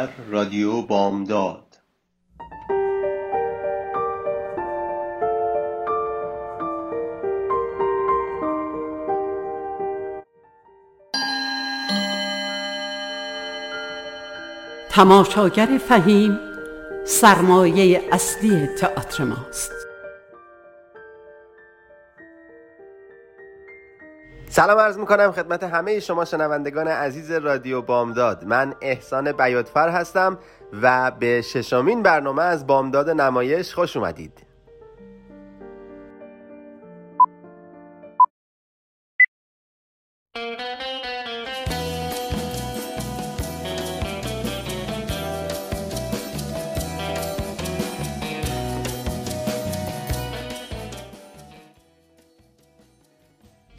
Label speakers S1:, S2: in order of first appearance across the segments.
S1: در رادیو بامداد.
S2: تماشاگر فهیم سرمایه اصلی تئاتر ماست.
S3: سلام عرض می‌کنم خدمت همه شما شنوندگان عزیز رادیو بامداد. من احسان بیاتفر هستم و به ششمین برنامه از بامداد نمایش خوش اومدید.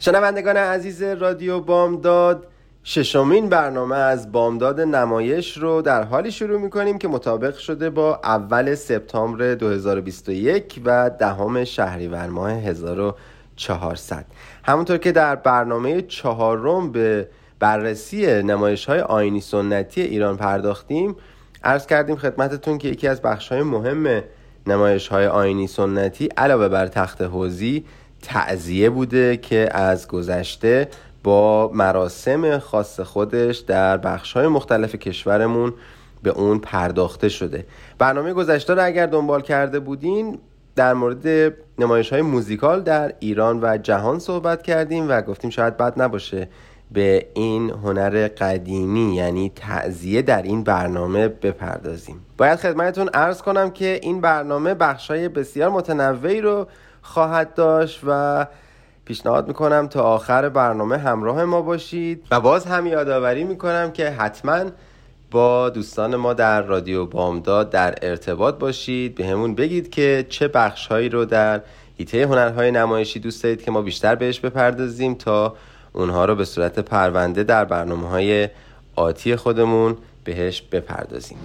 S3: شنوندگان عزیز رادیو بامداد ششمین برنامه از بامداد نمایش رو در حالی شروع می‌کنیم که مطابق شده با اول سپتامبر 2021 و دهم شهریور ماه 1400 همونطور که در برنامه چهارم به بررسی نمایش های آینی سنتی ایران پرداختیم عرض کردیم خدمتتون که یکی از بخش های مهم نمایش های آینی سنتی علاوه بر تخت حوزی تعذیه بوده که از گذشته با مراسم خاص خودش در بخشهای مختلف کشورمون به اون پرداخته شده. برنامه گذشته رو اگر دنبال کرده بودین در مورد نمایش های موزیکال در ایران و جهان صحبت کردیم و گفتیم شاید بد نباشه به این هنر قدیمی یعنی تعذیه در این برنامه بپردازیم. باید خدمتتون ارز کنم که این برنامه بخشای بسیار متنوعی رو خواهد داشت و پیشنهاد می‌کنم تا آخر برنامه همراه ما باشید. و باز هم یادآوری می‌کنم که حتما با دوستان ما در رادیو بامداد در ارتباط باشید. به همون بگید که چه بخش هایی رو در هیته هنرهای نمایشی دوست دارید که ما بیشتر بهش بپردازیم تا اونها رو به صورت پرونده در برنامه های آتی خودمون بهش بپردازیم.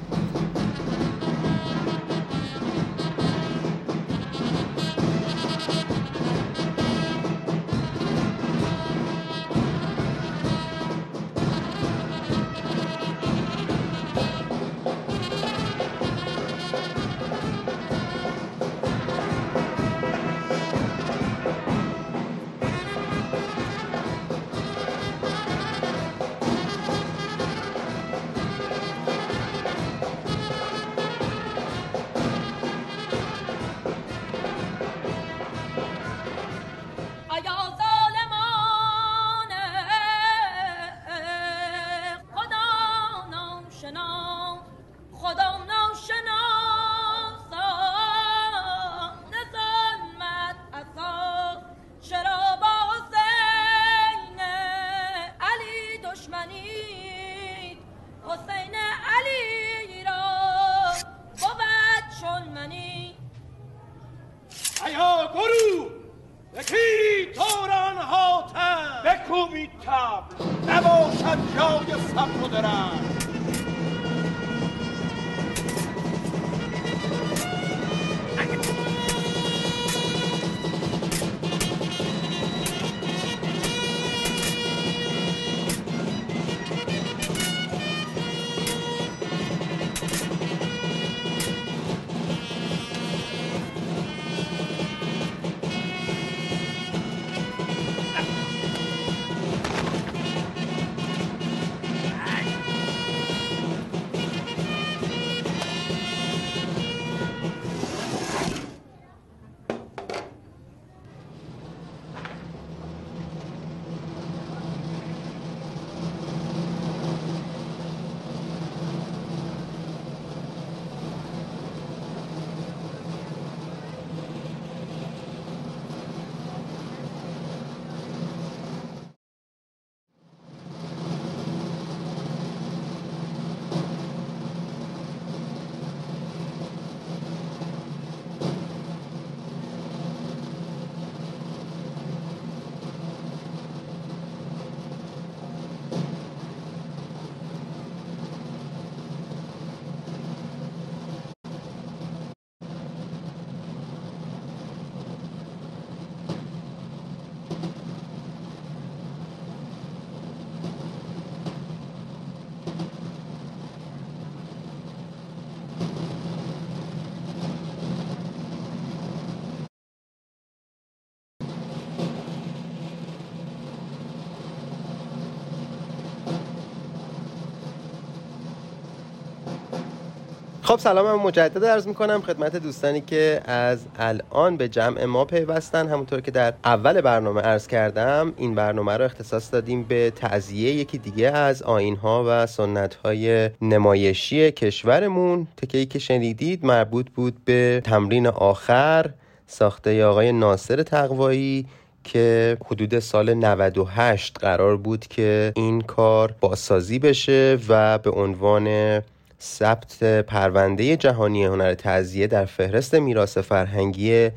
S3: خب سلام مجدد عرض می‌کنم خدمت دوستانی که از الان به جمع ما پیوستن. همونطور که در اول برنامه عرض کردم این برنامه رو اختصاص دادیم به تعذیه یکی دیگه از آینها و سنت های نمایشی کشورمون. تکهی که شنیدید مربوط بود به تمرین آخر ساخته آقای ناصر تقوایی که حدود سال 98 قرار بود که این کار بازسازی بشه و به عنوان ثبت پرونده جهانی هنر تعذیه در فهرست میراث فرهنگی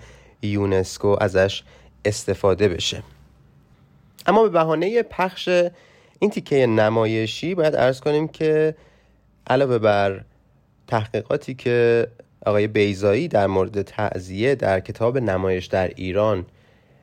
S3: یونسکو ازش استفاده بشه. اما به بهانه پخش این تیکه نمایشی باید ارز کنیم که علاوه بر تحقیقاتی که آقای بیزایی در مورد تعذیه در کتاب نمایش در ایران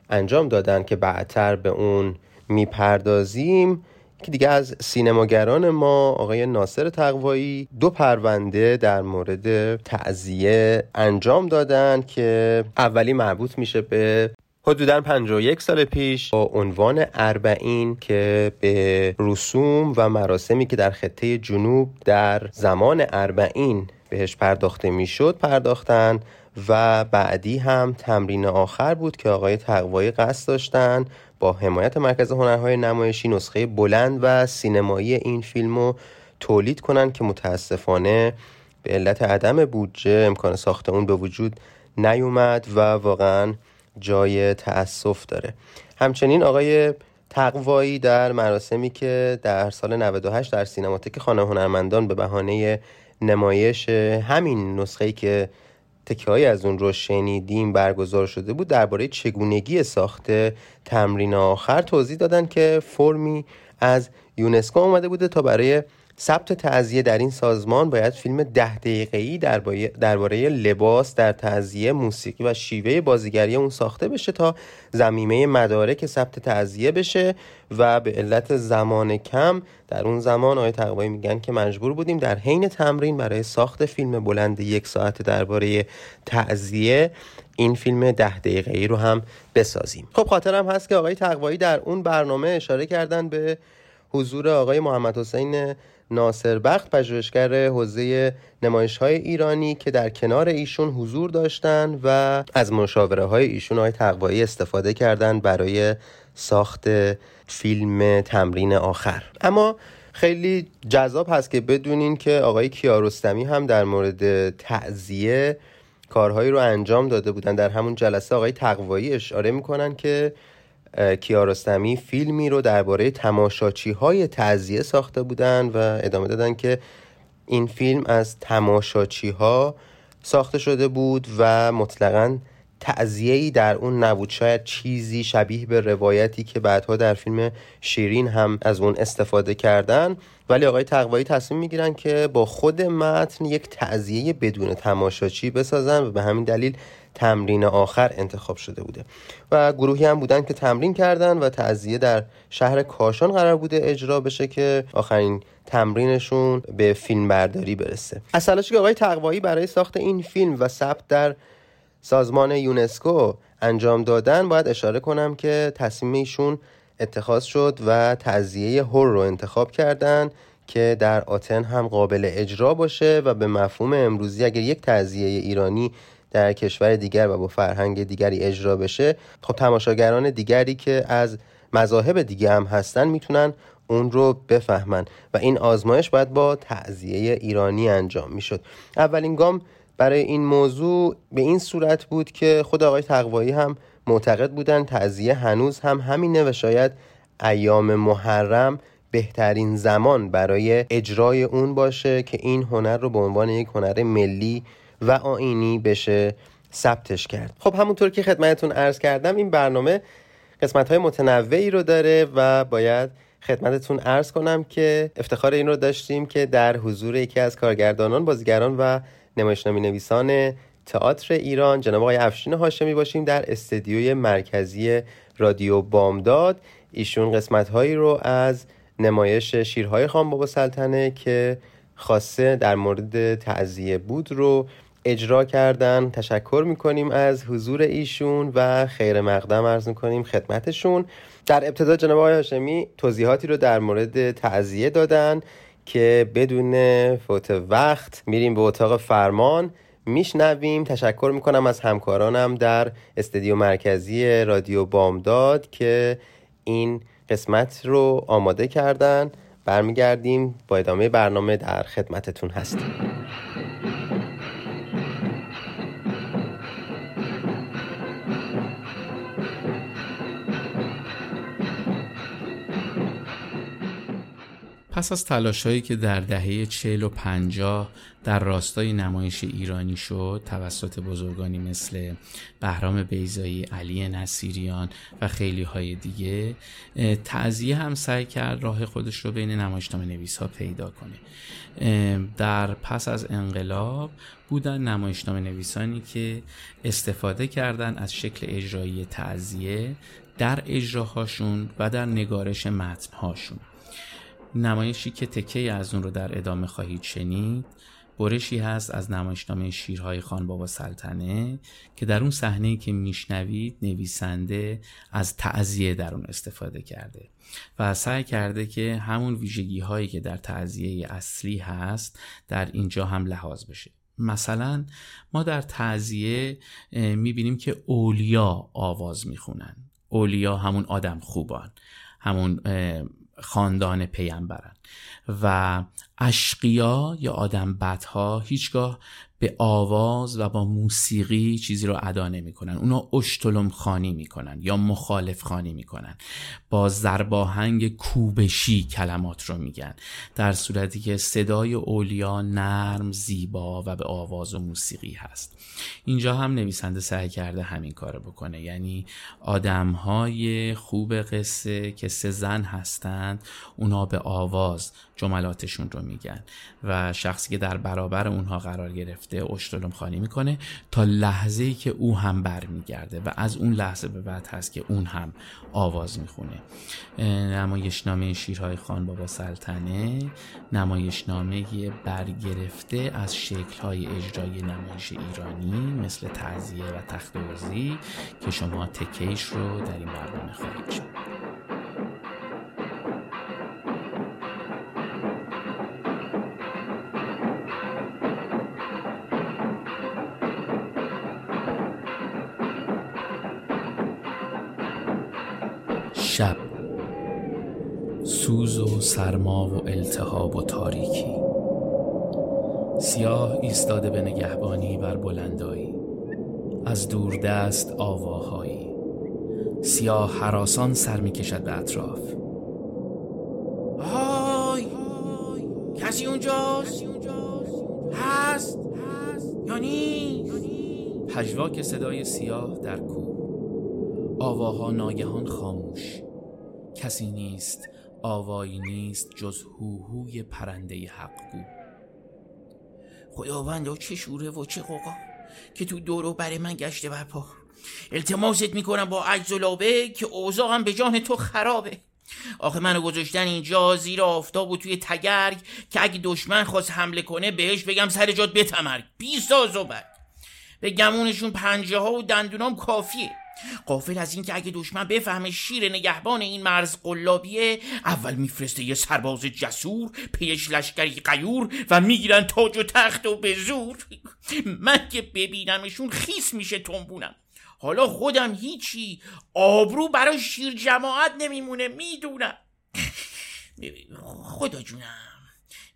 S3: انجام دادن که بعدتر به اون می‌پردازیم که دیگه از سینماگران ما آقای ناصر تقوایی دو پرونده در مورد تعذیه انجام دادن که اولی مربوط میشه به حدودا 51 سال پیش با عنوان اربعین که به رسوم و مراسمی که در خطه جنوب در زمان اربعین بهش پرداخته می‌شد پرداختن و بعدی هم تمرین آخر بود که آقای تقوایی قصد داشتن با حمایت مرکز هنرهای نمایشی نسخه بلند و سینمایی این فیلم رو تولید کنند که متاسفانه به علت عدم بودجه امکان ساخت اون به وجود نیومد و واقعا جای تأسف داره. همچنین آقای تقوایی در مراسمی که در سال 98 در سینماتک خانه هنرمندان به بهانه نمایش همین نسخه‌ای که تکههایی از اون رو شنیدیم برگزار شده بود درباره چگونگی ساخت تمرین آخر. توضیح دادن که فرمی از یونسکو آمده بوده تا برای ثبت تعذیه در این سازمان باید فیلم ده دقیقه‌ای درباره لباس در تعذیه موسیقی و شیوه بازیگری اون ساخته بشه تا زمینه مدارک ثبت تعذیه بشه و به علت زمان کم در اون زمان آقای تقوایی میگن که مجبور بودیم در حین تمرین برای ساخت فیلم بلند یک ساعت درباره تعذیه این فیلم ده دقیقه ای رو هم بسازیم. خب خاطرم هست که آقای تقوایی در اون برنامه اشاره کردن به حضور آقای محمد حسین ناصر بخت پژوهشگر حوزه نمایش های ایرانی که در کنار ایشون حضور داشتن و از مشاوره های ایشون های تقوایی استفاده کردن برای ساخت فیلم تمرین آخر. اما خیلی جذاب هست که بدونین که آقای کیارستمی هم در مورد تعذیه کارهایی رو انجام داده بودن. در همون جلسه آقای تقوایی اشاره می‌کنن که کیارستمی فیلمی رو درباره تماشاچی های تعذیه ساخته بودن و ادامه دادن که این فیلم از تماشاچی ها ساخته شده بود و مطلقا تعذیه‌ای در اون نبود. شاید چیزی شبیه به روایتی که بعدها در فیلم شیرین هم از اون استفاده کردن. ولی آقای تقوایی تصمیم می‌گیرن که با خود متن یک تعذیه بدون تماشاچی بسازن و به همین دلیل تمرین آخر انتخاب شده بوده. و گروهی هم بودن که تمرین کردن و تعذیه در شهر کاشان قرار بوده اجرا بشه که آخرین تمرینشون به فیلم برداری برسه از که آقای تقوایی برای ساخت این فیلم و ثبت در سازمان یونسکو انجام دادن باید اشاره کنم که تصمیم ایشون اتخاذ شد و تعذیه هر رو انتخاب کردن که در آتن هم قابل اجرا باشه و به مفهوم امروزی اگر یک تعذیه ایرانی در کشور دیگر و با فرهنگ دیگری اجرا بشه خب تماشاگران دیگری که از مذاهب دیگه هم هستن می‌تونن اون رو بفهمن و این آزمایش باید با تعذیه ایرانی انجام می‌شد. اولین گام برای این موضوع به این صورت بود که خود آقای تقوایی هم معتقد بودن تعذیه هنوز هم همینه و شاید ایام محرم بهترین زمان برای اجرای اون باشه که این هنر رو به عنوان یک هنر ملی و آینی بشه ثبتش کرد. خب همونطور که خدمتتون عرض کردم این برنامه قسمت های متنوعی رو داره و باید خدمتتون عرض کنم که افتخار این رو داشتیم که در حضور یکی از کارگردانان بازیگران و نمایشنامه نویسان تئاتر ایران. جناب آقای افشین هاشمی باشیم در استدیوی مرکزی رادیو بامداد. ایشون قسمت هایی رو از نمایش شیرهای خان بابا سلطنه که خاصه در مورد تعذیه بود رو اجرا کردن. تشکر می‌کنیم از حضور ایشون و خیر مقدم عرض می‌کنیم خدمتشون. در ابتدا جناب آقای هاشمی توضیحاتی رو در مورد تعذیه دادن. که بدون فوت وقت میریم به اتاق فرمان میشنویم. تشکر می‌کنم از همکارانم در استدیو مرکزی رادیو بامداد که این قسمت رو آماده کردن. برمیگردیم با ادامه برنامه در خدمتتون هستیم.
S4: پس از تلاشهایی که در دهه چهل و پنجاه در راستای نمایش ایرانی شد توسط بزرگانی مثل بهرام بیزایی، علی نصیریان و خیلی های دیگه تعذیه هم سعی کرد راه خودش رو بین نمایشنامه نویس ها پیدا کنه. در پس از انقلاب بودن نمایشنامه نویسانی که استفاده کردن از شکل اجرایی تعذیه در اجراهاشون و در نگارش متنهاشون. نمایشی که تکه از اون رو در ادامه خواهید شنید برشی هست از نمایشنامه شیرهای خان بابا سلطنه که در اون صحنه که میشنوید نویسنده از تعذیه در اون استفاده کرده و سعی کرده که همون ویژگی هایی که در تعذیه اصلی هست در اینجا هم لحاظ بشه. مثلا ما در تعذیه می‌بینیم که اولیا آواز می‌خونن. اولیا همون آدم خوبان. همون خاندان پیامبرن و اشقیا یا آدم بدها هیچگاه به آواز و با موسیقی چیزی رو ادا نمی‌کنن. اونا اشتلم خانی می‌کنن یا مخالف خانی می‌کنن. با زرباهنگ کوبشی کلمات رو میگن. در صورتی که صدای اولیا نرم زیبا و به آواز و موسیقی هست. اینجا هم نویسنده سعی کرده همین کار بکنه. یعنی آدم های خوب قصه که سه زن هستند اونا به آواز جملاتشون رو میگن. و شخصی که در برابر اونها قرار گرفته اشتلم خانی می‌کنه تا لحظه ای که او هم برمیگرده و از اون لحظه به بعد هست که اون هم آواز می‌خونه. نمایشنامه شیرهای خان بابا سلطنه نمایشنامه برگرفته از شکلهای اجرای نمایش ایرانی مثل تعذیه و تخت که شما تکیش رو در این برنامه خواهید شد شب سوز و سرما و التهاب و تاریکی. سیاه ایستاده به نگهبانی بر بلندایی. از دور دست آواهایی. سیاه حراسان سر می کشد به اطراف.
S5: های کسی اونجاست؟ هست یا نیست؟
S4: پژواک صدای سیاه در کوه. آواها ناگهان خاموش. کسی نیست آوایی نیست جز هوهوی پرنده حقگو
S5: خداوندا چه شوره و چه قوقا که تو دورو بر من گشته برپا التماست می‌کنم با عجز و لابه که اوضاعم به جان تو خرابه. آخه منو گذاشتن اینجا زیر آفتاب و توی تگرگ که اگه دشمن خواست حمله کنه بهش بگم سر جات بتمرگ. بی ساز و بد. به گمونشون پنجه ها و دندونام کافیه. قافل از اینکه اگه دشمن بفهمه شیر نگهبان این مرز قلابیه اول میفرسته یه سرباز جسور پیش لشکری قیور و می‌گیرن تاج و تخت و به زور. من که ببینمشون خیس میشه تنبونم. حالا خودم هیچی آبرو برای شیر جماعت نمیمونه می‌دونم. خدا جونم.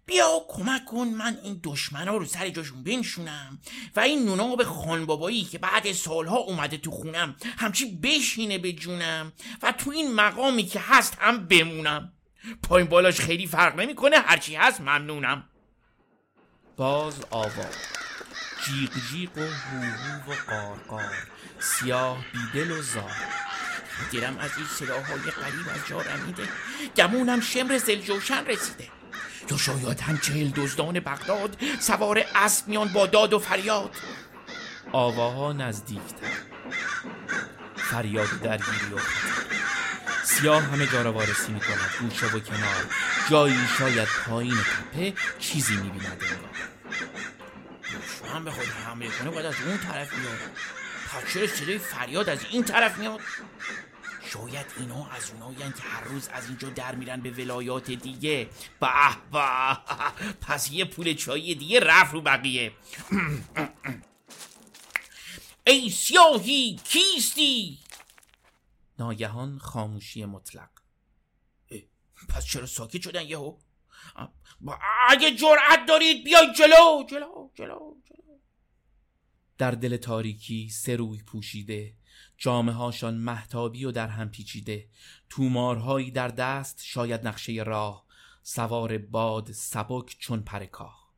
S5: بیا کمک کن من این دشمنا رو سر جاشون بنشونم. و این نوناب خانبابایی که بعد سالها اومده تو خونم همچی بشینه به جونم و تو این مقامی که هست هم بمونم. پایین بالاش خیلی فرق نمی‌کنه هرچی هست ممنونم.
S4: باز آواز. جیغ جیغ و هوهو و قارقار سیاه بیدل و زار.
S5: دیرم از این صداهای قریب از جا رمیده. گمونم شمر زلجوشن رسیده. یا شاید هم چهل دزدان بغداد سوار اسب میان با داد و فریاد.
S4: آواها نزدیکتر. فریاد درگیری و سیاه همه جا را وارسی می کند و کنار. جایی شاید پایین تپه چیزی می بیند
S5: دشمن به خود حمله کنه باید از اون طرف میاد پس چرا صدای فریاد از این طرف میاد؟ شاید اینا از اوناین که هر روز از اینجا در میرن به ولایات دیگه. به به. پس یه پول چایی دیگه رفت رو بقیه. ای سیاهی کیستی؟
S4: ناگهان خاموشی مطلق.
S5: پس چرا ساکت شدن یهو؟ اگه جرأت دارید بیاید جلو جلو جلو جلو.
S4: در دل تاریکی سه روی پوشیده جامعه هاشان محتابی و در هم پیچیده. تومارهایی در دست شاید نقشه راه. سوار باد سبک چون پرکاه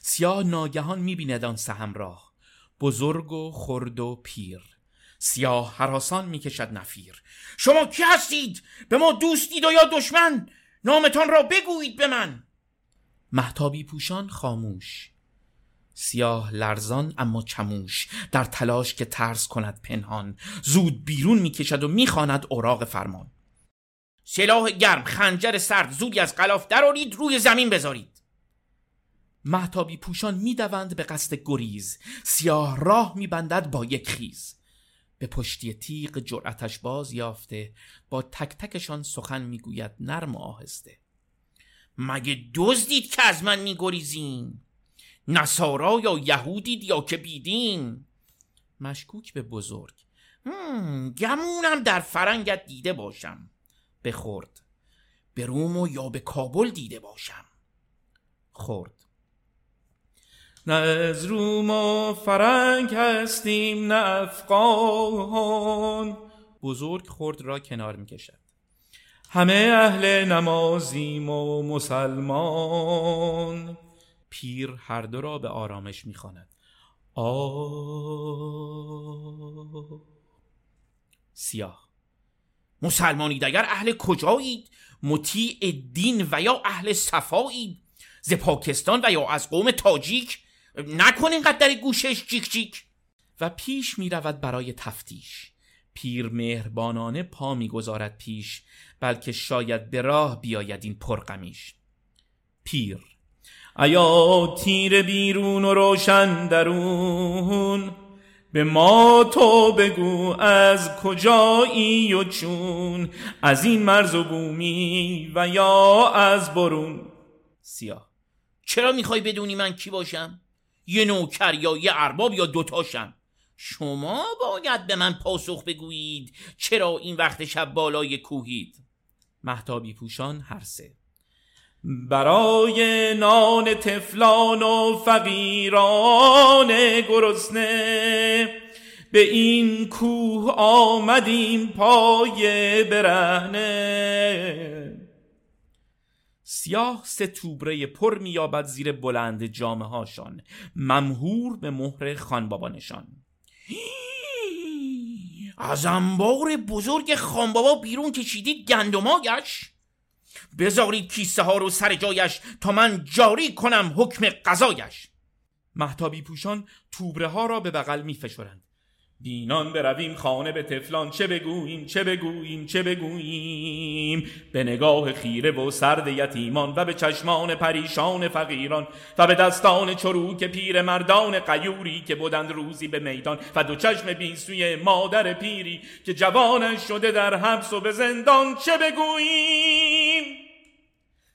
S4: سیاه ناگهان می‌بیند آن سهم راه. بزرگ و خرد و پیر. سیاه حراسان می‌کشد نفیر.
S5: شما کی هستید؟ به ما دوستید و یا دشمن؟ نامتان را بگویید به من.
S4: محتابی پوشان خاموش. سیاه لرزان اما چموش در تلاش که ترس کند پنهان. زود بیرون می‌کشد و می‌خواند اوراق فرمان.
S5: سلاح گرم خنجر سرد زودی از غلاف درارید روی زمین بذارید.
S4: محتابی پوشان می‌دوند به قصد گریز. سیاه راه میبندد با یک خیز. به پشتی تیغ جرأتش باز یافته با تک تکشان سخن می‌گوید نرم و آهسته.
S5: مگه دزدید که از من میگریزین؟ نصارا یا یهودید یا که بیدین؟
S4: مشکوک به بزرگ.
S5: گمونم در فرنگت دیده باشم.
S4: بخورد.
S5: به روم و یا به کابل دیده باشم.
S4: خورد.
S6: نه از روم و فرنگ هستیم نه افغان.
S4: بزرگ خورد را کنار می کشد
S6: همه اهل نمازیم و مسلمان.
S4: پیر هر دو را به آرامش می‌خواند. آ سیاه.
S5: مسلمانید اگر اهل کجایید؟ مطیع دین و یا اهل صفایید؟ ز پاکستان و یا از قوم تاجیک؟ نکن اینقدر در گوشش جیک جیک.
S4: و پیش می رود برای تفتیش. پیر مهربانانه پا می‌گذارد پیش بلکه شاید به راه بیاید این پرغمیش. پیر.
S6: ایا تیر بیرون و روشن درون؟ به ما تو بگو از کجایی و چون؟ از این مرز و بومی و یا از برون؟
S4: سیاه.
S5: چرا می‌خوای بدونی من کی باشم؟ یه نوکر یا یه ارباب یا دوتاشم شما باید به من پاسخ بگویید چرا این وقت شب بالای کوهید؟
S4: محتابی پوشان هر سه.
S6: برای نان تفلان و فقیران گرسنه. به این کوه آمدیم پای برهنه.
S4: سیاه سه توبره پر میابد زیر بلند جامعه هاشان ممهور به مهر خانبابا نشان.
S5: از انبار بزرگ خانبابا بیرون کشیدید گندمایش بذارید کیسه ها رو سر جایش تا من جاری کنم حکم قضایش.
S4: محتابی پوشان توبره ها را به بغل می فشرند.
S6: بینان برویم خانه به تفلان چه بگوییم چه بگوییم چه بگوییم؟ به نگاه خیره و سرد یتیمان و به چشمان پریشان فقیران و به دستان چروک پیر مردان قیوری که بودند روزی به میدان و دو چشم بیسوی مادر پیری که جوانش شده در حبس و به زندان. چه بگوییم؟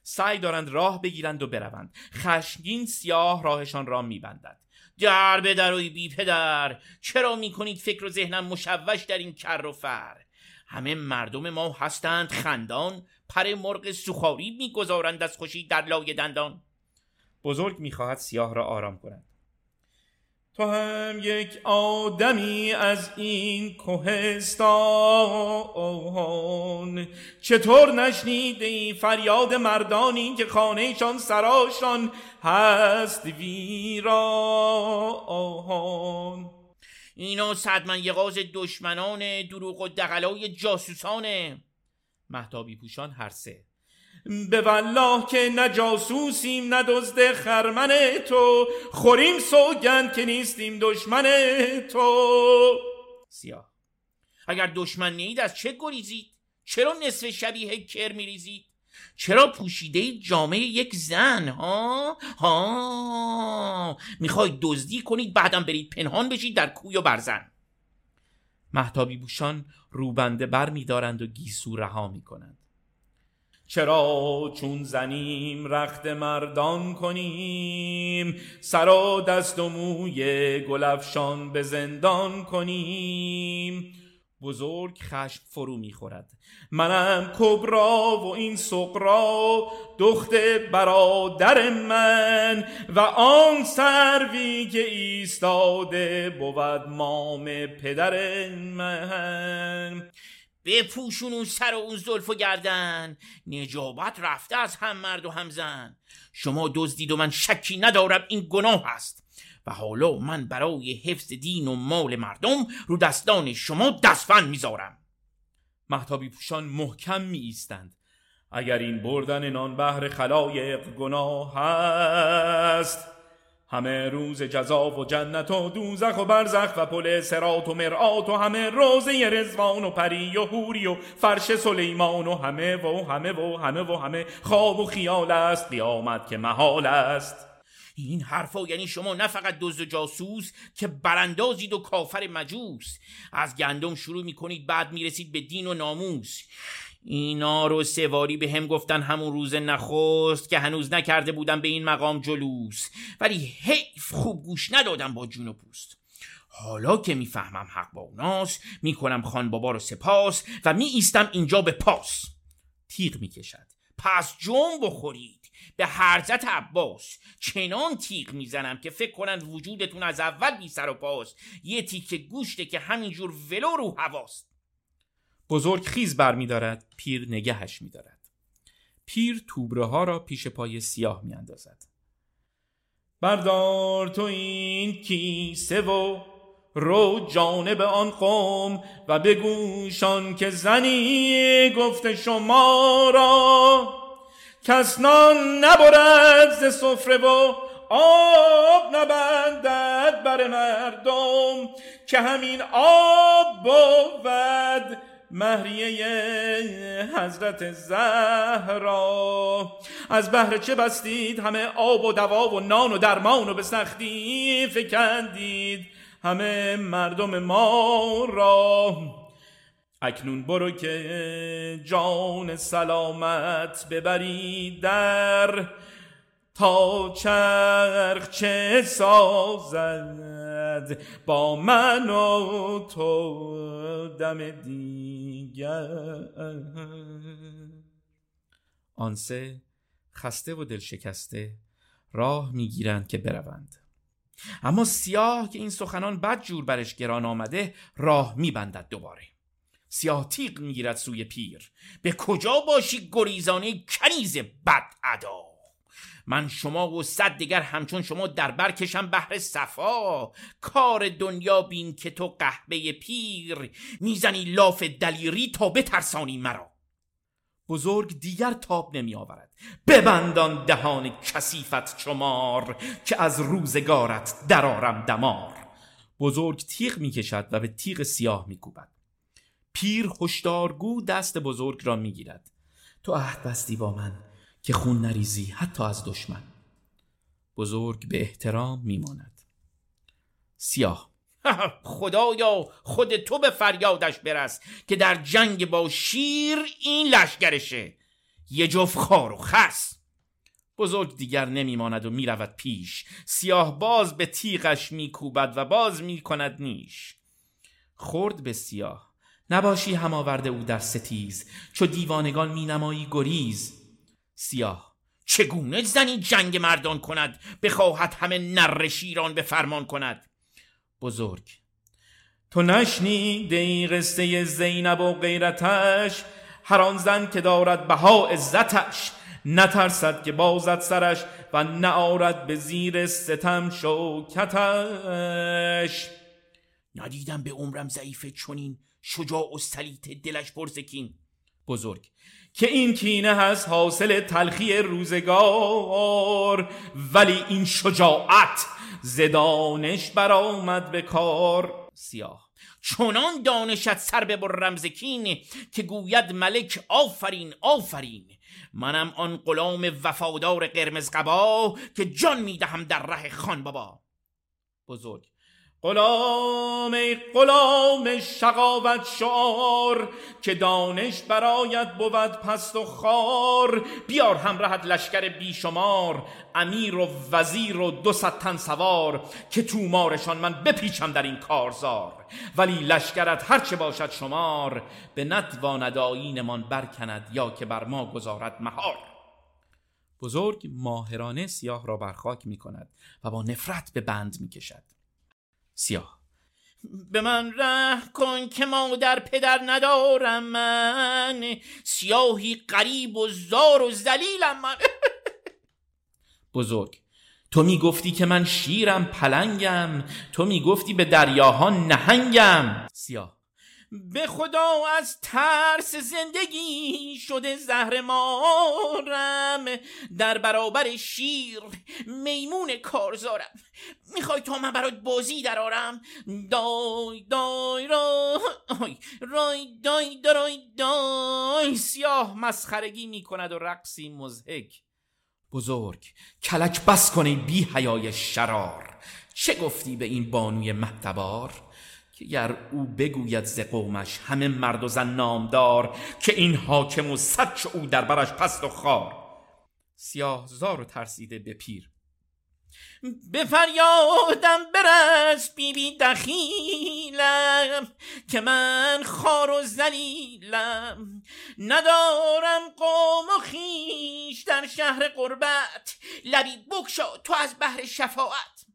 S4: سعی دارند راه بگیرند و بروند. خشمگین سیاه راهشان را میبندد.
S5: در به دروی بی پدر چرا می‌کنید فکر و ذهنم مشوش در این کر و فر؟ همه مردم ما هستند خندان پر مرغ سوخاری می‌گذارند از خوشی در لای دندان.
S4: بزرگ می‌خواهد سیاه را آرام کند.
S6: تو هم یک آدمی از این کوهستان. چطور نشنیده ای فریاد مردانی که خانهشان سراشان هست ویران؟
S5: اینا صدمن یقاز دشمنان دروغ و دقلای جاسوسانه.
S4: محتابی پوشان هر سه.
S6: به والله که نه جاسوسیم نه دزد خرمن تو. خوریم سوگند که نیستیم دشمن تو.
S4: سیاه.
S5: اگر دشمن نیید از چه گریزید؟ چرا نصف شبیه کر میریزید؟ چرا پوشیده جامعه یک زن ها؟ ها؟ می‌خواید دزدی کنید بعدم برید پنهان بشید در کوی و برزن
S4: محتابی بوشان روبنده بر می دارند و گیسو رها می کنند چرا چون زنیم رخت مردان کنیم؟ سر و دست و موی گلفشان به زندان کنیم؟ بزرگ خشم فرو می‌خورد. منم کبرا و این سقرا دخت برادر من و آن سروی که ایستاده بود مام پدر من.
S7: بپوشون اون سر و اون زلف و گردن. نجابت رفته از هم مرد و هم زن. شما دزدید و من شکی ندارم این گناه است. و حالا من برای حفظ دین و مال مردم رو دستان شما دستفن می‌ذارم.
S4: محتابی پوشان محکم می ایستند اگر این بردن نان بهر خلایق گناه است همه روز جزا و جنت و دوزخ و برزخ و پل سرات و مرآت و همه روزه رزوان و پری و هوری و فرش سلیمان و همه و همه و همه و همه خواب و خیال است قیامت که محال است.
S7: این حرفا یعنی شما نه فقط دزد و جاسوس که براندازید و کافر مجوس. از گندم شروع می‌کنید بعد می‌رسید به دین و ناموس. اینا رو سواری به هم گفتن همون روز نخست که هنوز نکرده بودم به این مقام جلوس. ولی حیف خوب گوش ندادم با جون و پوست. حالا که می‌فهمم حق با اوناست می‌کنم خان بابا رو سپاس و می ایستم اینجا به پاس. تیغ می‌کشد. پس جون بخورید. به حرزت عباس. چنان تیغ می‌زنم که فکر کنند وجودتون از اول بی سر و پاس. یه تیکه گوشته که همینجور ولو رو هواست.
S4: بزرگ خیز بر می دارد پیر نگهش می دارد پیر توبره ها را پیش پای سیاه می اندازد بردار تو این کیسه و رو جانب آن قوم و بگوشان که زنی گفته شما را. کس نان نبرد ز سفره و آب نبندد بر مردم که همین آب بود مهریه حضرت زهرا. از بهر چه بستید؟ همه آب و دوا و نان و درمان و به سختی فکندید همه مردم ما را. اکنون برو که جان سلامت ببری در تا چرخ چه سازد. با من و تو دم دیگر آن سه خسته و دل شکسته راه می‌گیرند که بروند. اما سیاه که این سخنان بد جور برش گران آمده راه میبندد دوباره. سیاه تیغ می‌گیرد سوی پیر. به کجا باشی گریزانه کنیز بد ادا من شما و صد دیگر همچون شما در بر کشم بهر صفا. کار دنیا بین که تو قهبه پیر می‌زنی لاف دلیری تا بترسانی مرا. بزرگ دیگر تاب نمی آورد. ببندان دهان کسیفت چمار که از روزگارت درارم دمار. بزرگ تیغ می کشد و به تیغ سیاه می کوبد. پیر هشدارگو دست بزرگ را می گیرد. تو عهد بستی با من. که خون نریزی حتی از دشمن. بزرگ به احترام میماند. سیاه.
S7: خدایا خود تو به فریادش برس که در جنگ با شیر این لشگرشه یه جفت خار و خس. بزرگ دیگر نمیماند و می‌رود پیش. سیاه باز به تیغش میکوبد و باز می‌کند نیش. خورد به سیاه. نباشی هم آورده او در ستیز. چو دیوانگان مینمایی گریز. سیاه چگونه زنی جنگ مردان کند بخواهد همه نر شیران به فرمان کند؟ بزرگ تو نشنیدی قصه زینب و غیرتش؟ هر آن زن که دارد بها عزتش نترسد که بازد سرش و نعارد به زیر ستم شوکتش. ندیدم به عمرم ضعیف چونین شجاع و سلیت دلش پرزکین بزرگ که این کینه هست حاصل تلخی روزگار ولی این شجاعت زدانش برآمد به کار. سیاه. چنان دانشت سر ببرم زکین که گوید ملک آفرین آفرین. منم آن غلام وفادار قرمز قبا که جان می‌دهم در ره خان بابا. بزرگ.
S4: غلام ای غلام شقاوت شعار که دانش برایت بود پست و خار. بیار همراهت لشکر بیشمار امیر و وزیر و دو تن سوار که تو مارشان من بپیچم در این کارزار. ولی لشکرت هرچه باشد شمار به نتواند آینمان برکند یا که بر ما گذارد مهار. بزرگ ماهرانه سیاه را برخاک می کند و با نفرت به بند می کشد سیاه.
S8: به من ره کن که مادر پدر ندارم من. سیاهی قریب و زار و زلیلم من.
S4: بزرگ تو می گفتی که من شیرم پلنگم. تو می گفتی به دریاها نهنگم.
S8: سیاه به خدا از ترس زندگی شده زهر مارم. در برابر شیر میمون کارزارم. می‌خوای تا من برات بازی درارم دای دای رای رای دای دای دای.
S4: سیاه مسخرگی می‌کند و رقصی مزهک بزرگ کلک بس کنی بی حیای شرار. چه گفتی به این بانوی مهتبار که گر او بگوید ز قومش همه مرد و زن نامدار که این حاکم و صد او در برش پست و خار. سیاه زار و ترسیده به پیر.
S8: به فریادم برس بی بی دخیلم که من خار و زلیلم. ندارم قوم و خیش در شهر قربت لبی بکشا تو از بحر شفاعت.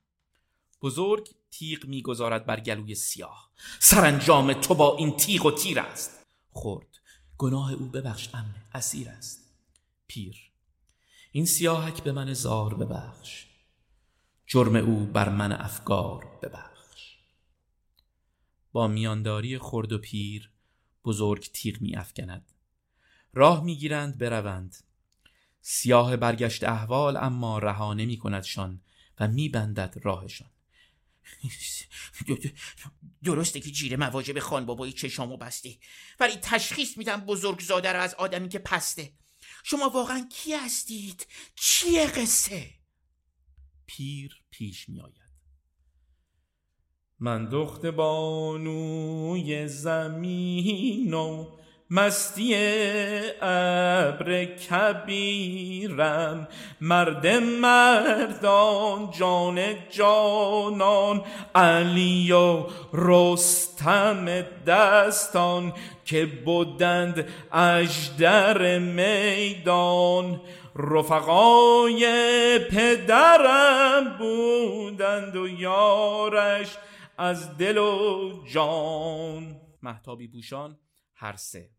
S4: بزرگ تیغ می‌گذارد بر گلوی سیاه. سرانجام تو با این تیغ و تیر است. خورد گناه او ببخش امه اسیر است. پیر. این سیاهک به من زار ببخش. جرم او بر من افگار ببخش. با میانداری خرد و پیر بزرگ تیغ می افکند راه می‌گیرند بروند. سیاه برگشت احوال اما رها نمی کندشان و میبندد راهشان.
S8: درسته که جیره مواجب خان بابایی چشامو بسته ولی تشخیص میدم بزرگ زاده رو از آدمی که پسته شما واقعا کی هستید؟ چیه قصه؟
S4: پیر پیش میآید من دخت بانوی زمین و مستی ابر کبیرم. مرد مردان جان جانان علی و رستم دستان که بودند اجدر میدان. رفقای پدرم بودند و یارش از دل و جان. محتابی بوشان هر سه.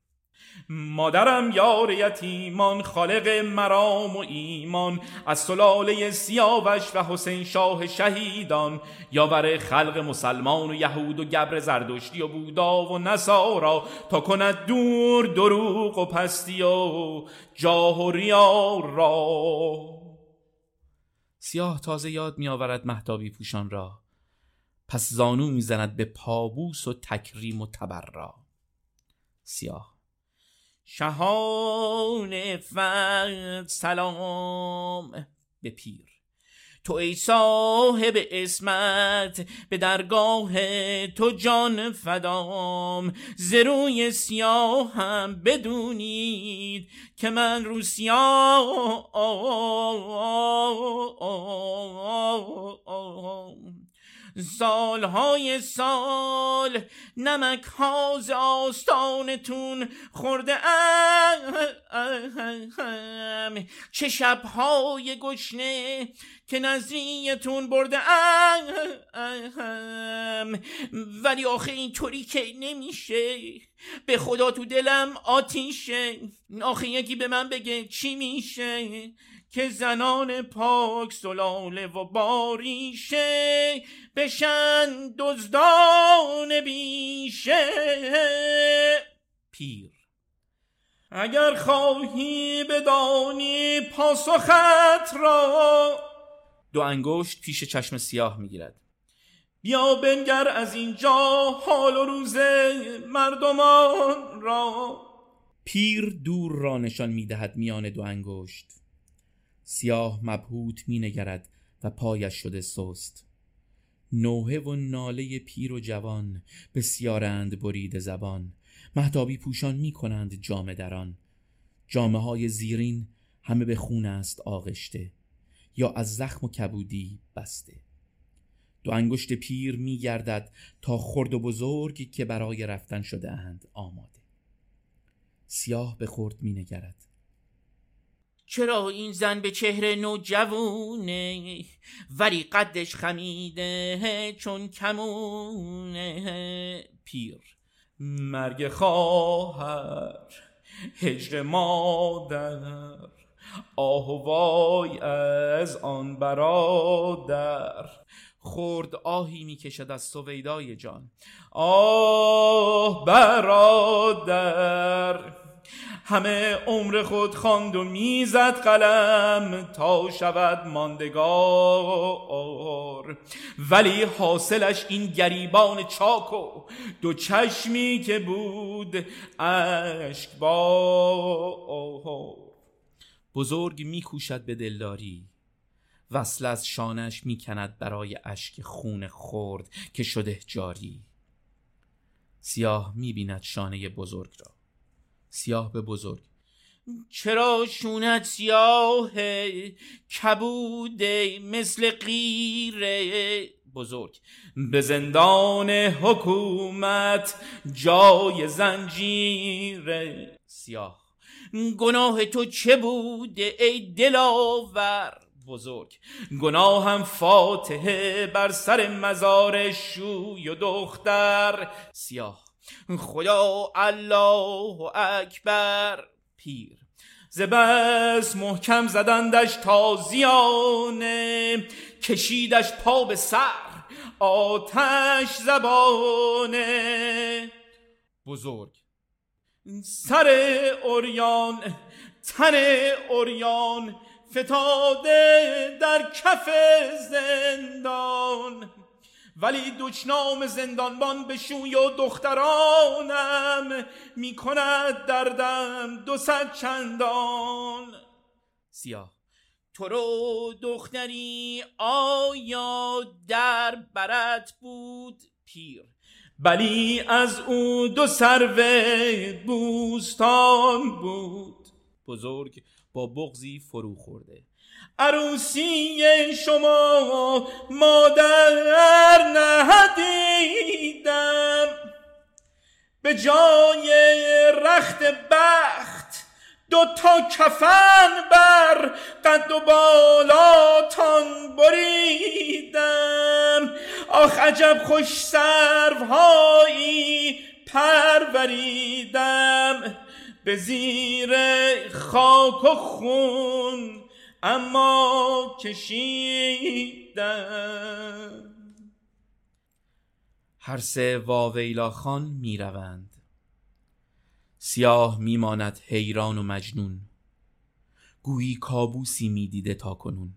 S4: مادرم یار یتیمان خالق مرام و ایمان. از سلاله سیاوش و حسین شاه شهیدان. یاور خلق مسلمان و یهود و گبر زردشتی و بودا و نصارا. تا کند دور دروغ و پستی و جاه و ریا را. سیاه تازه یاد می آورد محتابی پوشان را. پس زانو می‌زند به پابوس و تکریم و تبرا سیاه.
S8: شهان فرد سلام به پیر. تو ای صاحب اسمت به درگاه تو جان فدام. زروی سیاه هم بدونید که من رو سیاه سالهای سال نمک ها آستانتون خورده ام. چه شبهای گشنه که نزدیتون برده ام. ولی آخه اینطوری که نمیشه. به خدا تو دلم آتیشه. آخه یکی به من بگه چی میشه. که زنان پاک سلاله و باریشه بشن دزدان بیشه.
S4: پیر اگر خواهی بدانی پاسخت را. دو انگشت پیش چشم سیاه می‌گیرد. بیا بنگر از اینجا حال و روز مردمان را. پیر دور را نشان می‌دهد میان دو انگشت. سیاه مبهوت می نگرد و پایش شده سست.
S9: نوحه و ناله پیر و جوان بسیارند برید زبان. مهتابی پوشان می کنند جامه دران. جامه های زیرین همه به خون است آغشته یا از زخم و کبودی بسته. دو انگشت پیر می گردد تا خرد و بزرگ که برای رفتن شده اند آماده. سیاه به خرد می نگرد
S10: چرا این زن به چهره نوجوونه ولی قدش خمیده چون کمونه.
S9: پیر.
S4: مرگ خواهر هجر مادر. آه وای از آن برادر.
S9: خرد آهی می‌کشد از سویدای جان.
S4: آه برادر. همه عمر خود خواند و می‌زد قلم تا شود ماندگار. ولی حاصلش این گریبان چاک و دو چشمی که بود اشک با
S9: بزرگ میکوشد به دلداری وصل از شانش می‌کند برای اشک خون خورد که شده جاری. سیاه می‌بیند شانه بزرگ را. سیاه به بزرگ.
S10: چرا شونت سیاهه کبوده مثل غیره
S9: بزرگ؟
S4: به زندان حکومت جای زنجیره
S9: سیاه.
S10: گناه تو چه بوده ای دلاور
S9: بزرگ؟
S4: گناهم فاتحه بر سر مزار شوی و دختر
S9: سیاه.
S10: خدا الله اکبر.
S9: پیر.
S4: زبس محکم زدندش تازیانه کشیدش پا به سر آتش زبانه.
S9: بزرگ.
S4: سر اوریان تن اوریان فتاده در کف زندان. ولی دچنام زندانبان به شوی و دخترانم می کند دردم دو صد چندان.
S9: سیاه.
S10: تو رو دختری آیا در برت بود؟
S9: پیر.
S4: بلی از او دو سرو بوستان بود.
S9: بزرگ با بغزی فرو خورده.
S4: عروسی شما مادر ندیدم. به جای رخت بخت دو تا کفن بر قد و بالاتان بریدم. آخ عجب خوش سروهایی پروریدم. به زیر خاک و خون اما کشیدم.
S9: هر سه واویلا خان می روند سیاه می ماند حیران و مجنون. گویی کابوسی می دیده تا کنون.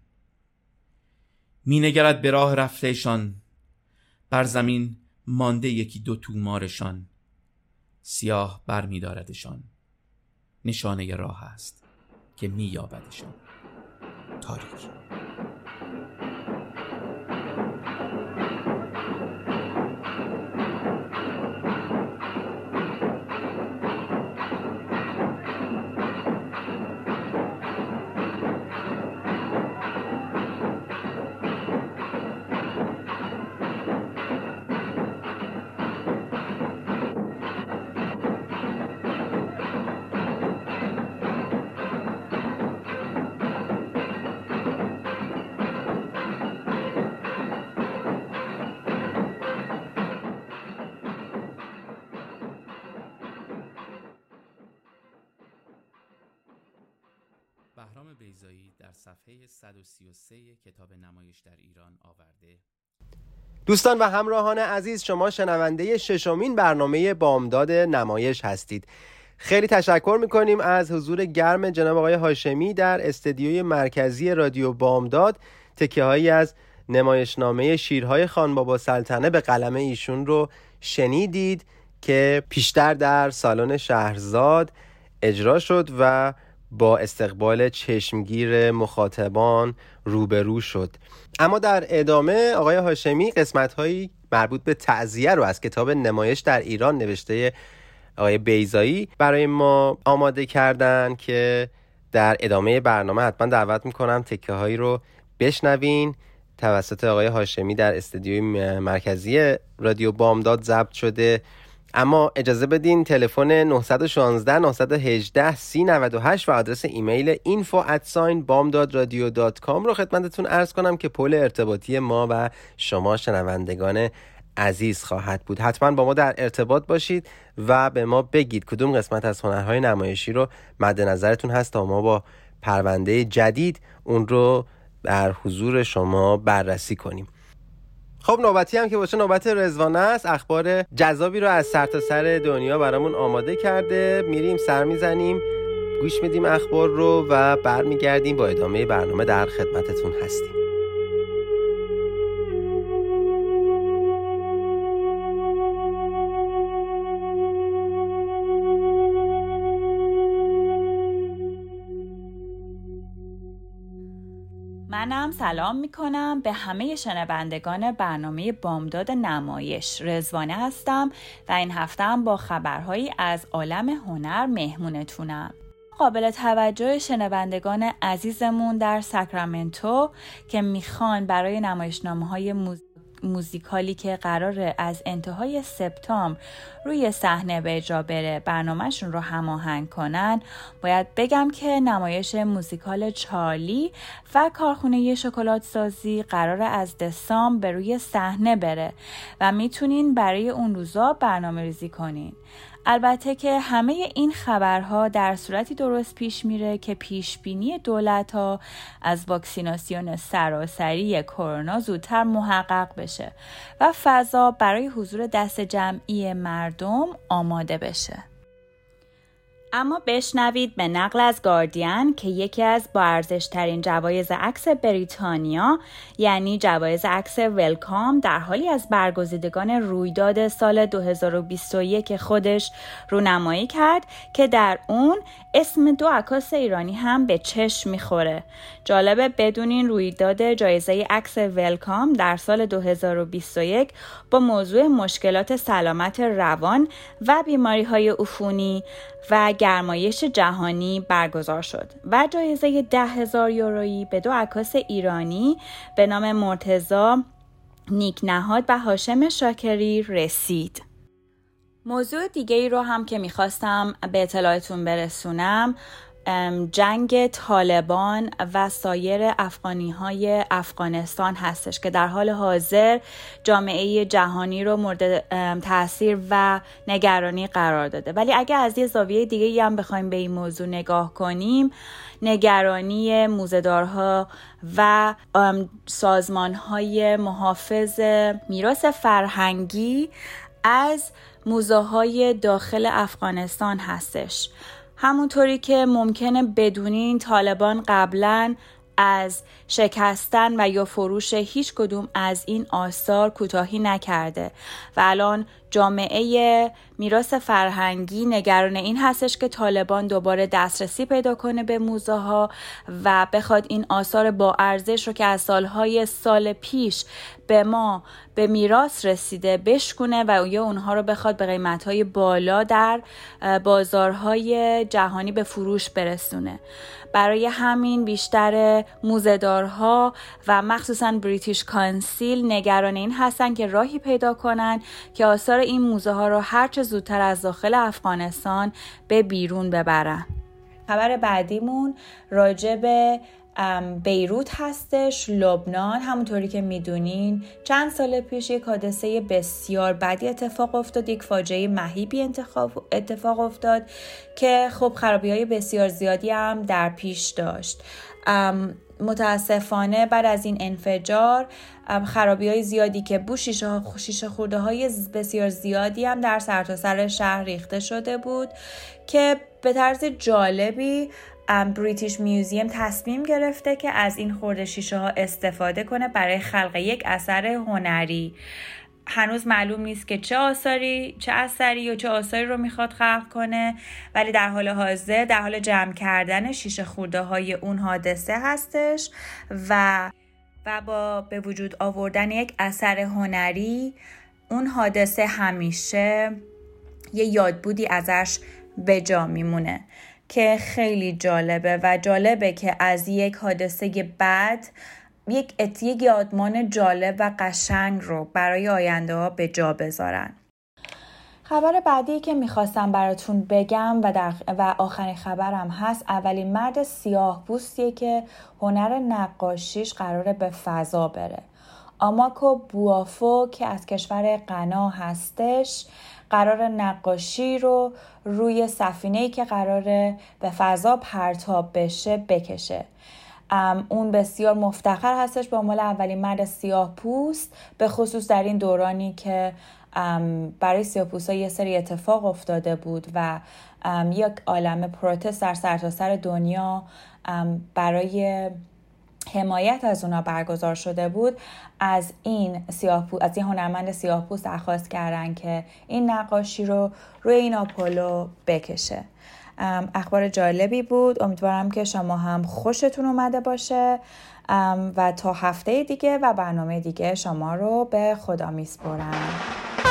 S9: می نگرد به راه رفتهشان. بر زمین مانده یکی دو تومارشان. سیاه بر می داردشان نشانه راه است که می 他这是
S3: دوستان و همراهان عزیز شما شنونده ششمین برنامه بامداد نمایش هستید. خیلی تشکر می‌کنیم از حضور گرم جناب آقای هاشمی در استدیوی مرکزی رادیو بامداد. تکه هایی از نمایشنامه شیرهای خان بابا سلطنه به قلم ایشون رو شنیدید که پیشتر در سالن شهرزاد اجرا شد و با استقبال چشمگیر مخاطبان روبرو شد. اما در ادامه آقای هاشمی قسمت هایی مربوط به تعذیه رو از کتاب نمایش در ایران نوشته آقای بیزایی برای ما آماده کردن که در ادامه برنامه حتما دعوت می‌کنم تکه هایی رو بشنوین. توسط آقای هاشمی در استدیوی مرکزی رادیو بامداد ضبط شده. اما اجازه بدین تلفن 916 918 3098 و آدرس ایمیل info رو خدمتتون ارز کنم که پل ارتباطی ما و شما شنوندگان عزیز خواهد بود. حتما با ما در ارتباط باشید و به ما بگید کدوم قسمت از هنرهای نمایشی رو مد نظرتون هست تا ما با پرونده جدید اون رو در حضور شما بررسی کنیم. خب نوبتی هم که باشه نوبت رزوانه است. اخبار جذابی رو از سرتاسر سر دنیا برامون آماده کرده. میریم سر می‌زنیم گوش میدیم اخبار رو و برمیگردیم. با ادامه برنامه در خدمتتون هستیم.
S11: منم سلام می‌کنم به همه شنوندگان برنامه بامداد نمایش. رزوانه هستم و این هفتم با خبرهایی از عالم هنر مهمونتونم. قابل توجه شنوندگان عزیزمون در ساکرامنتو که می‌خوان برای نمایشنامه های موزیک موزیکالی که قرار از انتهای سپتامبر روی صحنه به اجرا بره برنامهشون رو هماهنگ کنن. باید بگم که نمایش موزیکال چارلی و کارخونه شکلات سازی قرار از دسامبر به روی صحنه بره و می‌تونین برای اون روزا برنامه ریزی کنین. البته که همه این خبرها در صورتی درست پیش میره که پیش بینی دولت ها از واکسیناسیون سراسری کرونا زودتر محقق بشه و فضا برای حضور دست جمعی مردم آماده بشه. اما بشنوید به نقل از گاردین که یکی از با ترین جوایز عکس بریتانیا یعنی جوایز عکس ولکام در حالی از برگزیدگان رویداد سال 2021 خودش رونمایی کرد که در اون اسم دو عکاس ایرانی هم به چشم می‌خوره. جالبه بدونین رویداد جایزه عکس ولکام در سال 2021 با موضوع مشکلات سلامت روان و بیماری های عفونی و گرمایش جهانی برگزار شد و جایزه ده هزار یورویی به دو عکاس ایرانی به نام مرتزا نیک نهاد و هاشم شاکری رسید. موضوع دیگه ای رو هم که می‌خواستم به اطلاعتون برسونم جنگ طالبان و سایر افغانی های افغانستان هستش که در حال حاضر جامعه جهانی رو مورد تاثیر و نگرانی قرار داده. ولی اگر از یه زاویه دیگه هم بخوایم به این موضوع نگاه کنیم نگرانی موزدارها و سازمان های محافظ میراث فرهنگی از موزه های داخل افغانستان هستش. همونطوری که ممکنه بدونین طالبان قبلا از شکستن و یا فروش هیچ کدوم از این آثار کوتاهی نکرده. و الان جامعه میراث فرهنگی نگران این هستش که طالبان دوباره دسترسی پیدا کنه به موزه ها و بخواد این آثار با ارزش رو که از سالهای سال پیش به ما به میراث رسیده بشکونه و یا اونها رو بخواد به قیمتهای بالا در بازارهای جهانی به فروش برسونه. برای همین بیشتر موزدارها و مخصوصا بریتیش کانسیل نگران این هستن که راهی پیدا کنن که آثار این موزه ها رو هرچه زودتر از داخل افغانستان به بیرون ببرن خبر بعدیمون راجع به بیروت هستش لبنان. همونطوری که می‌دونین چند سال پیش یک حادثه بسیار بدی اتفاق افتاد یک فاجعه مهیبی اتفاق افتاد که خب خرابی های بسیار زیادی هم در پیش داشت. متاسفانه بعد از این انفجار خرابی های زیادی که بو شیشه, خورده های بسیار زیادی هم در سرتاسر سر شهر ریخته شده بود که به طرز جالبی بریتیش میوزیم تصمیم گرفته که از این خورده شیشه ها استفاده کنه برای خلق یک اثر هنری. هنوز معلوم نیست که چه آثاری چه اثری یا چه آثاری رو می‌خواد خلق کنه. ولی در حال حاضر در حال جمع کردن شیشه خورده های اون حادثه هستش و و با به وجود آوردن یک اثر هنری اون حادثه همیشه یه یادبودی ازش به جا میمونه که خیلی جالبه و جالبه که از یک حادثه بد یک یک یادمان جالب و قشنگ رو برای آینده ها به جا بذارن. خبر بعدی که می‌خواستم براتون بگم و, در و آخرین خبرم هست اولین مرد سیاه بوستیه که هنر نقاشیش قراره به فضا بره. آماکو بوافو که از کشور غنا هستش قرار نقاشی رو روی سفینه که قراره به فضا پرتاب بشه بکشه. اون بسیار مفتخر هستش به عنوان اولین مرد سیاه پوست به خصوص در این دورانی که برای سیاپوس ها یه سری اتفاق افتاده بود و یک عالم پروتست در سرتاسر سر دنیا برای حمایت از اونا برگزار شده بود. از این سیاهپو از این هنرمند سیاهپوست درخواست کردن که این نقاشی رو روی این آپولو بکشه. اخبار جالبی بود. امیدوارم که شما هم خوشتون اومده باشه. و تا هفته دیگه و برنامه دیگه شما رو به خدا میسپرم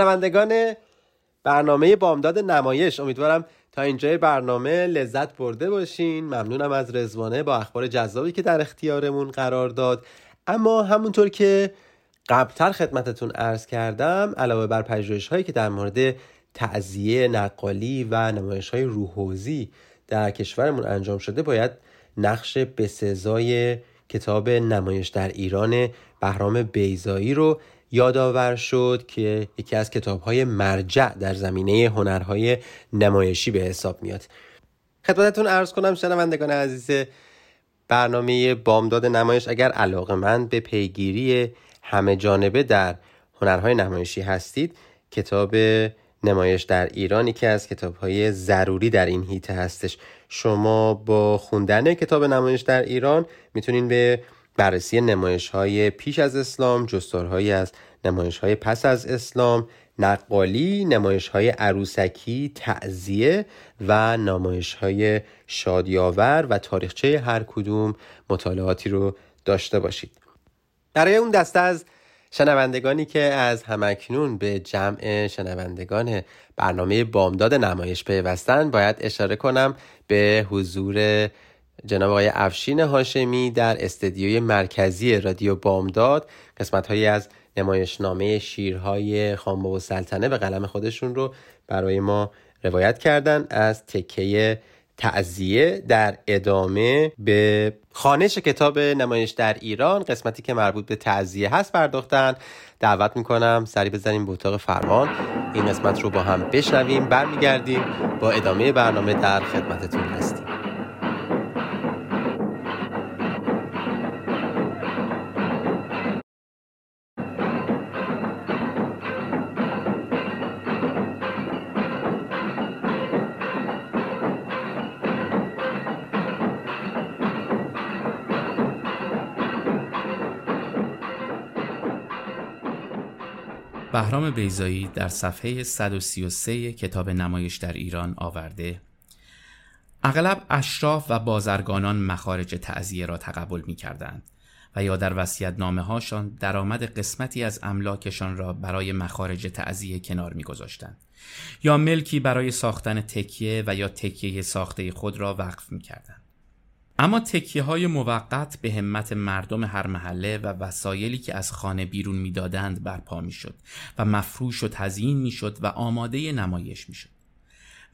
S3: شنوندگان برنامه بامداد نمایش امیدوارم تا اینجای برنامه لذت برده باشین. ممنونم از رزوانه با اخبار جذابی که در اختیارمون قرار داد. اما همونطور که قبلتر خدمتتون ارز کردم علاوه بر پژوهش هایی که در مورد تعذیه نقالی و نمایش های روحوزی در کشورمون انجام شده باید نقش بسزای کتاب نمایش در ایران بهرام بیزایی رو یادآور شد که یکی از کتابهای مرجع در زمینه هنرهای نمایشی به حساب میاد. خدمتتون ارز کنم شنوندگان عزیز برنامه بامداد نمایش اگر علاقه من به پیگیری همه جانبه در هنرهای نمایشی هستید کتاب نمایش در ایران که از کتابهای ضروری در این هیته هستش. شما با خوندن کتاب نمایش در ایران می‌تونین به بررسی نمایش های پیش از اسلام جستارهایی از نمایش های پس از اسلام نقالی نمایش های عروسکی تعذیه و نمایش های شادیاور و تاریخچه هر کدوم مطالعاتی رو داشته باشید. برای اون دسته از شنوندگانی که از همکنون به جمع شنوندگان برنامه بامداد نمایش پیوستن باید اشاره کنم به حضور جناب آقای افشین هاشمی در استدیوی مرکزی رادیو بامداد قسمت هایی از نمایشنامه شیرهای خانبا و سلطنه به قلم خودشون رو برای ما روایت کردن از تکه تعذیه در ادامه به خانش کتاب نمایش در ایران قسمتی که مربوط به تعذیه هست پرداختن. دعوت می‌کنم سری بزنیم به اتاق فرمان. این قسمت رو با هم بشنویم برمیگردیم. با ادامه برنامه در خدمتتون هستیم.
S4: بهرام بیزایی در صفحه 133 کتاب نمایش در ایران آورده اغلب اشراف و بازرگانان مخارج تعذیه را تقبل می کردند و یا در وسیعت نامه هاشان درآمد قسمتی از املاکشان را برای مخارج تعذیه کنار می گذاشتند. یا ملکی برای ساختن تکیه و یا تکیه ساخته خود را وقف می کردند. اما تکیه های موقت به همت مردم هر محله و وسایلی که از خانه بیرون می‌دادند برپا می‌شد و مفروش و تزیین می‌شد و آماده نمایش می‌شد.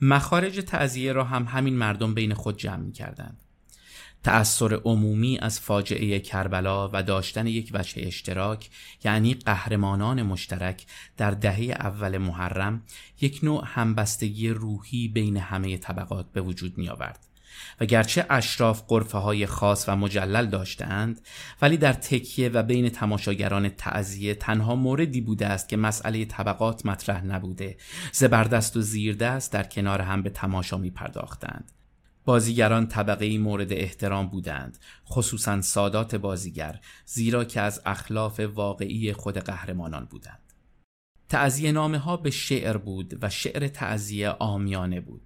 S4: مخارج تعذیه را هم همین مردم بین خود جمع می کردند. تأثیر عمومی از فاجعه کربلا و داشتن یک وجه اشتراک یعنی قهرمانان مشترک در دهه اول محرم یک نوع همبستگی روحی بین همه طبقات به وجود می آورد. و گرچه اشراف قرفه های خاص و مجلل داشتند ولی در تکیه و بین تماشاگران تعذیه تنها موردی بوده است که مسئله طبقات مطرح نبوده. زبردست و زیردست در کنار هم به تماشا می پرداختند بازیگران طبقه مورد احترام بودند خصوصا سادات بازیگر زیرا که از اخلاف واقعی خود قهرمانان بودند. تعذیه نامه ها به شعر بود و شعر تعذیه آمیانه بود.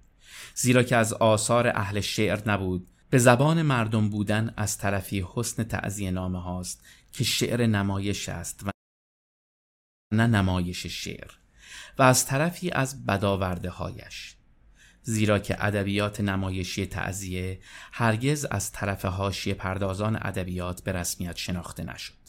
S4: زیرا که از آثار اهل شعر نبود به زبان مردم بودن از طرفی حسن تعذیه نامه هاست که شعر نمایش است و نه نمایش شعر و از طرفی از بداورده هایش زیرا که ادبیات نمایشی تعذیه هرگز از طرف حاشیه پردازان ادبیات به رسمیت شناخته نشد.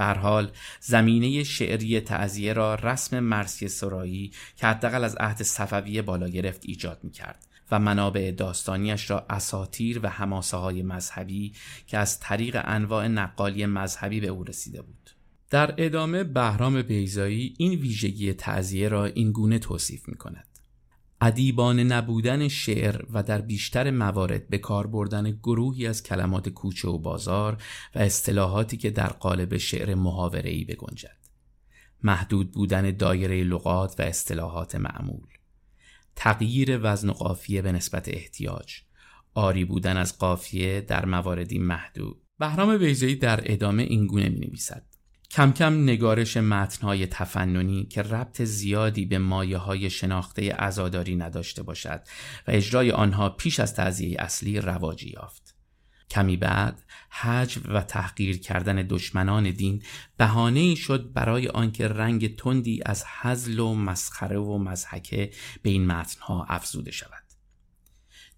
S4: به حال زمینه شعری تعذیه را رسم مرسی سرایی که حداقل از عهد صفویه بالا گرفت ایجاد می کرد و منابع داستانیش را اساتیر و هماسه های مذهبی که از طریق انواع نقالی مذهبی به او رسیده بود. در ادامه بهرام بیزایی این ویژگی تعذیه را این گونه توصیف می کند. ادیبان نبودن شعر و در بیشتر موارد به کار بردن گروهی از کلمات کوچه و بازار و اصطلاحاتی که در قالب شعر محاوره‌ای بگنجد. محدود بودن دایره لغات و اصطلاحات معمول. تغییر وزن و قافیه به نسبت احتیاج. آری بودن از قافیه در مواردی محدود. بهرام بیزایی در ادامه این گونه می نویسد کم کم نگارش متنهای تفننی که ربط زیادی به مایه های شناخته ازاداری نداشته باشد و اجرای آنها پیش از تعذیه اصلی رواجی یافت. کمی بعد حجب و تحقیر کردن دشمنان دین بهانه ای شد برای آنکه رنگ تندی از حزل و مسخره و مزحکه به این متنها افزوده شود.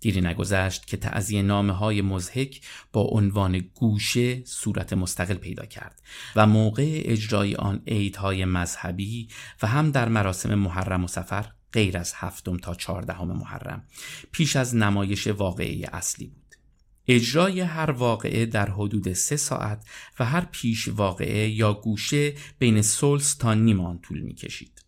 S4: دیری نگذشت که تعذیه نامه های مزهک با عنوان گوشه صورت مستقل پیدا کرد و موقع اجرای آن عیدهای مذهبی و هم در مراسم محرم و سفر غیر از هفتم تا چهاردهم محرم پیش از نمایش واقعی اصلی بود. اجرای هر واقعه در حدود سه ساعت و هر پیش واقعه یا گوشه بین سلس تا نیمان طول می کشید.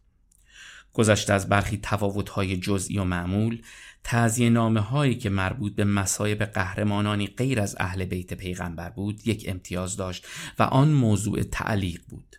S4: گذشته از برخی تفاوت‌های جزئی و معمول تعذیه نامه هایی که مربوط به مسایب قهرمانانی غیر از اهل بیت پیغمبر بود یک امتیاز داشت و آن موضوع تعلیق بود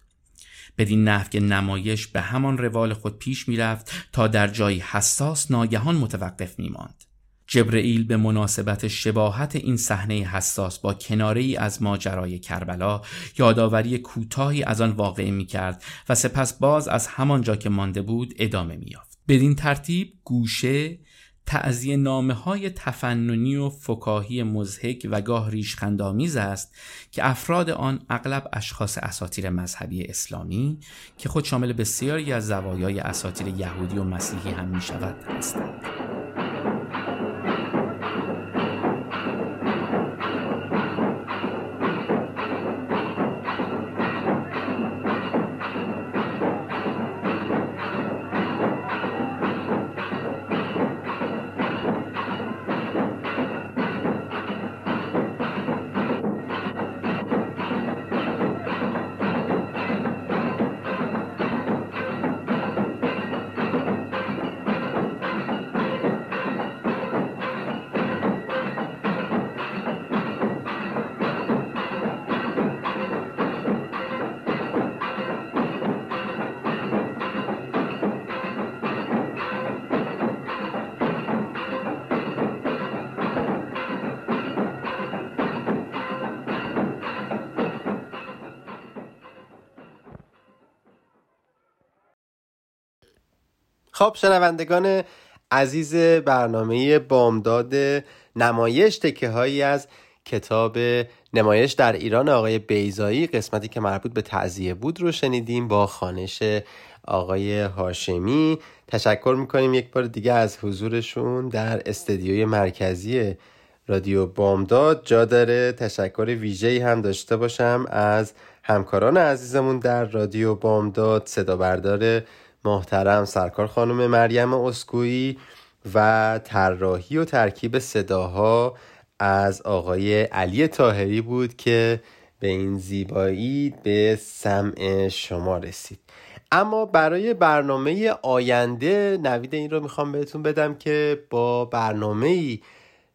S4: بدین نحو که نمایش به همان روال خود پیش می‌رفت تا در جایی حساس ناگهان متوقف میماند جبرئیل به مناسبت شباهت این صحنه حساس با کناره از ماجرای کربلا یادآوری کوتاهی از آن واقع می کرد و سپس باز از همانجا که مانده بود ادامه می یافت. بدین ترتیب گوشه تعذیه نامه های تفننی و فکاهی مزهک و گاه ریشخندامیز است که افراد آن اغلب اشخاص اساتیر مذهبی اسلامی که خود شامل بسیاری از زوایای اساتیر یهودی و مسیحی هم می شود هستند.
S3: خب شنوندگان عزیز برنامه بامداد نمایش تکه هایی از کتاب نمایش در ایران آقای بیزایی قسمتی که مربوط به تعذیه بود رو شنیدیم با خانش آقای هاشمی. تشکر می‌کنیم یک بار دیگه از حضورشون در استدیوی مرکزی رادیو بامداد. جا داره تشکر ویژه‌ای هم داشته باشم از همکاران عزیزمون در رادیو بامداد. صدا بردار محترم سرکار خانم مریم اسکویی و طراحی و ترکیب صداها از آقای علی تاهری بود که به این زیبایی به سمع شما رسید. اما برای برنامه آینده نوید این رو می‌خوام بهتون بدم که با برنامه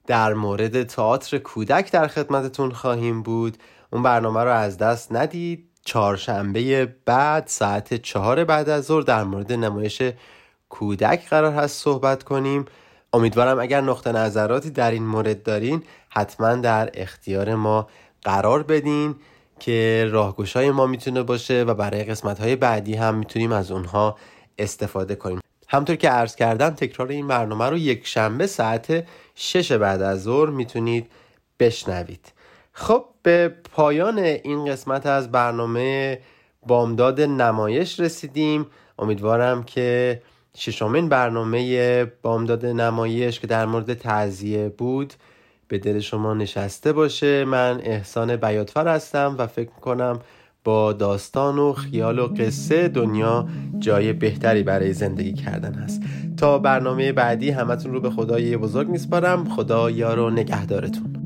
S3: در مورد تئاتر کودک در خدمتتون خواهیم بود. اون برنامه رو از دست ندید. چهارشنبه بعد ساعت چهار بعد از ظهر در مورد نمایش کودک قرار هست صحبت کنیم. امیدوارم اگر نقطه نظراتی در این مورد دارین حتما در اختیار ما قرار بدین که راهگشای ما می‌تونه باشه و برای قسمت های بعدی هم می‌تونیم از اونها استفاده کنیم. همطور که عرض کردم تکرار این برنامه رو یک شنبه ساعت شش بعد از ظهر می‌تونید بشنوید. خب به پایان این قسمت از برنامه بامداد نمایش رسیدیم. امیدوارم که ششمین برنامه بامداد نمایش که در مورد تعذیه بود به دل شما نشسته باشه. من احسان بیاتفر هستم و فکر کنم با داستان و خیال و قصه دنیا جای بهتری برای زندگی کردن هست. تا برنامه بعدی همتون رو به خدای بزرگ میسپارم. خدا یار و نگهدارتون.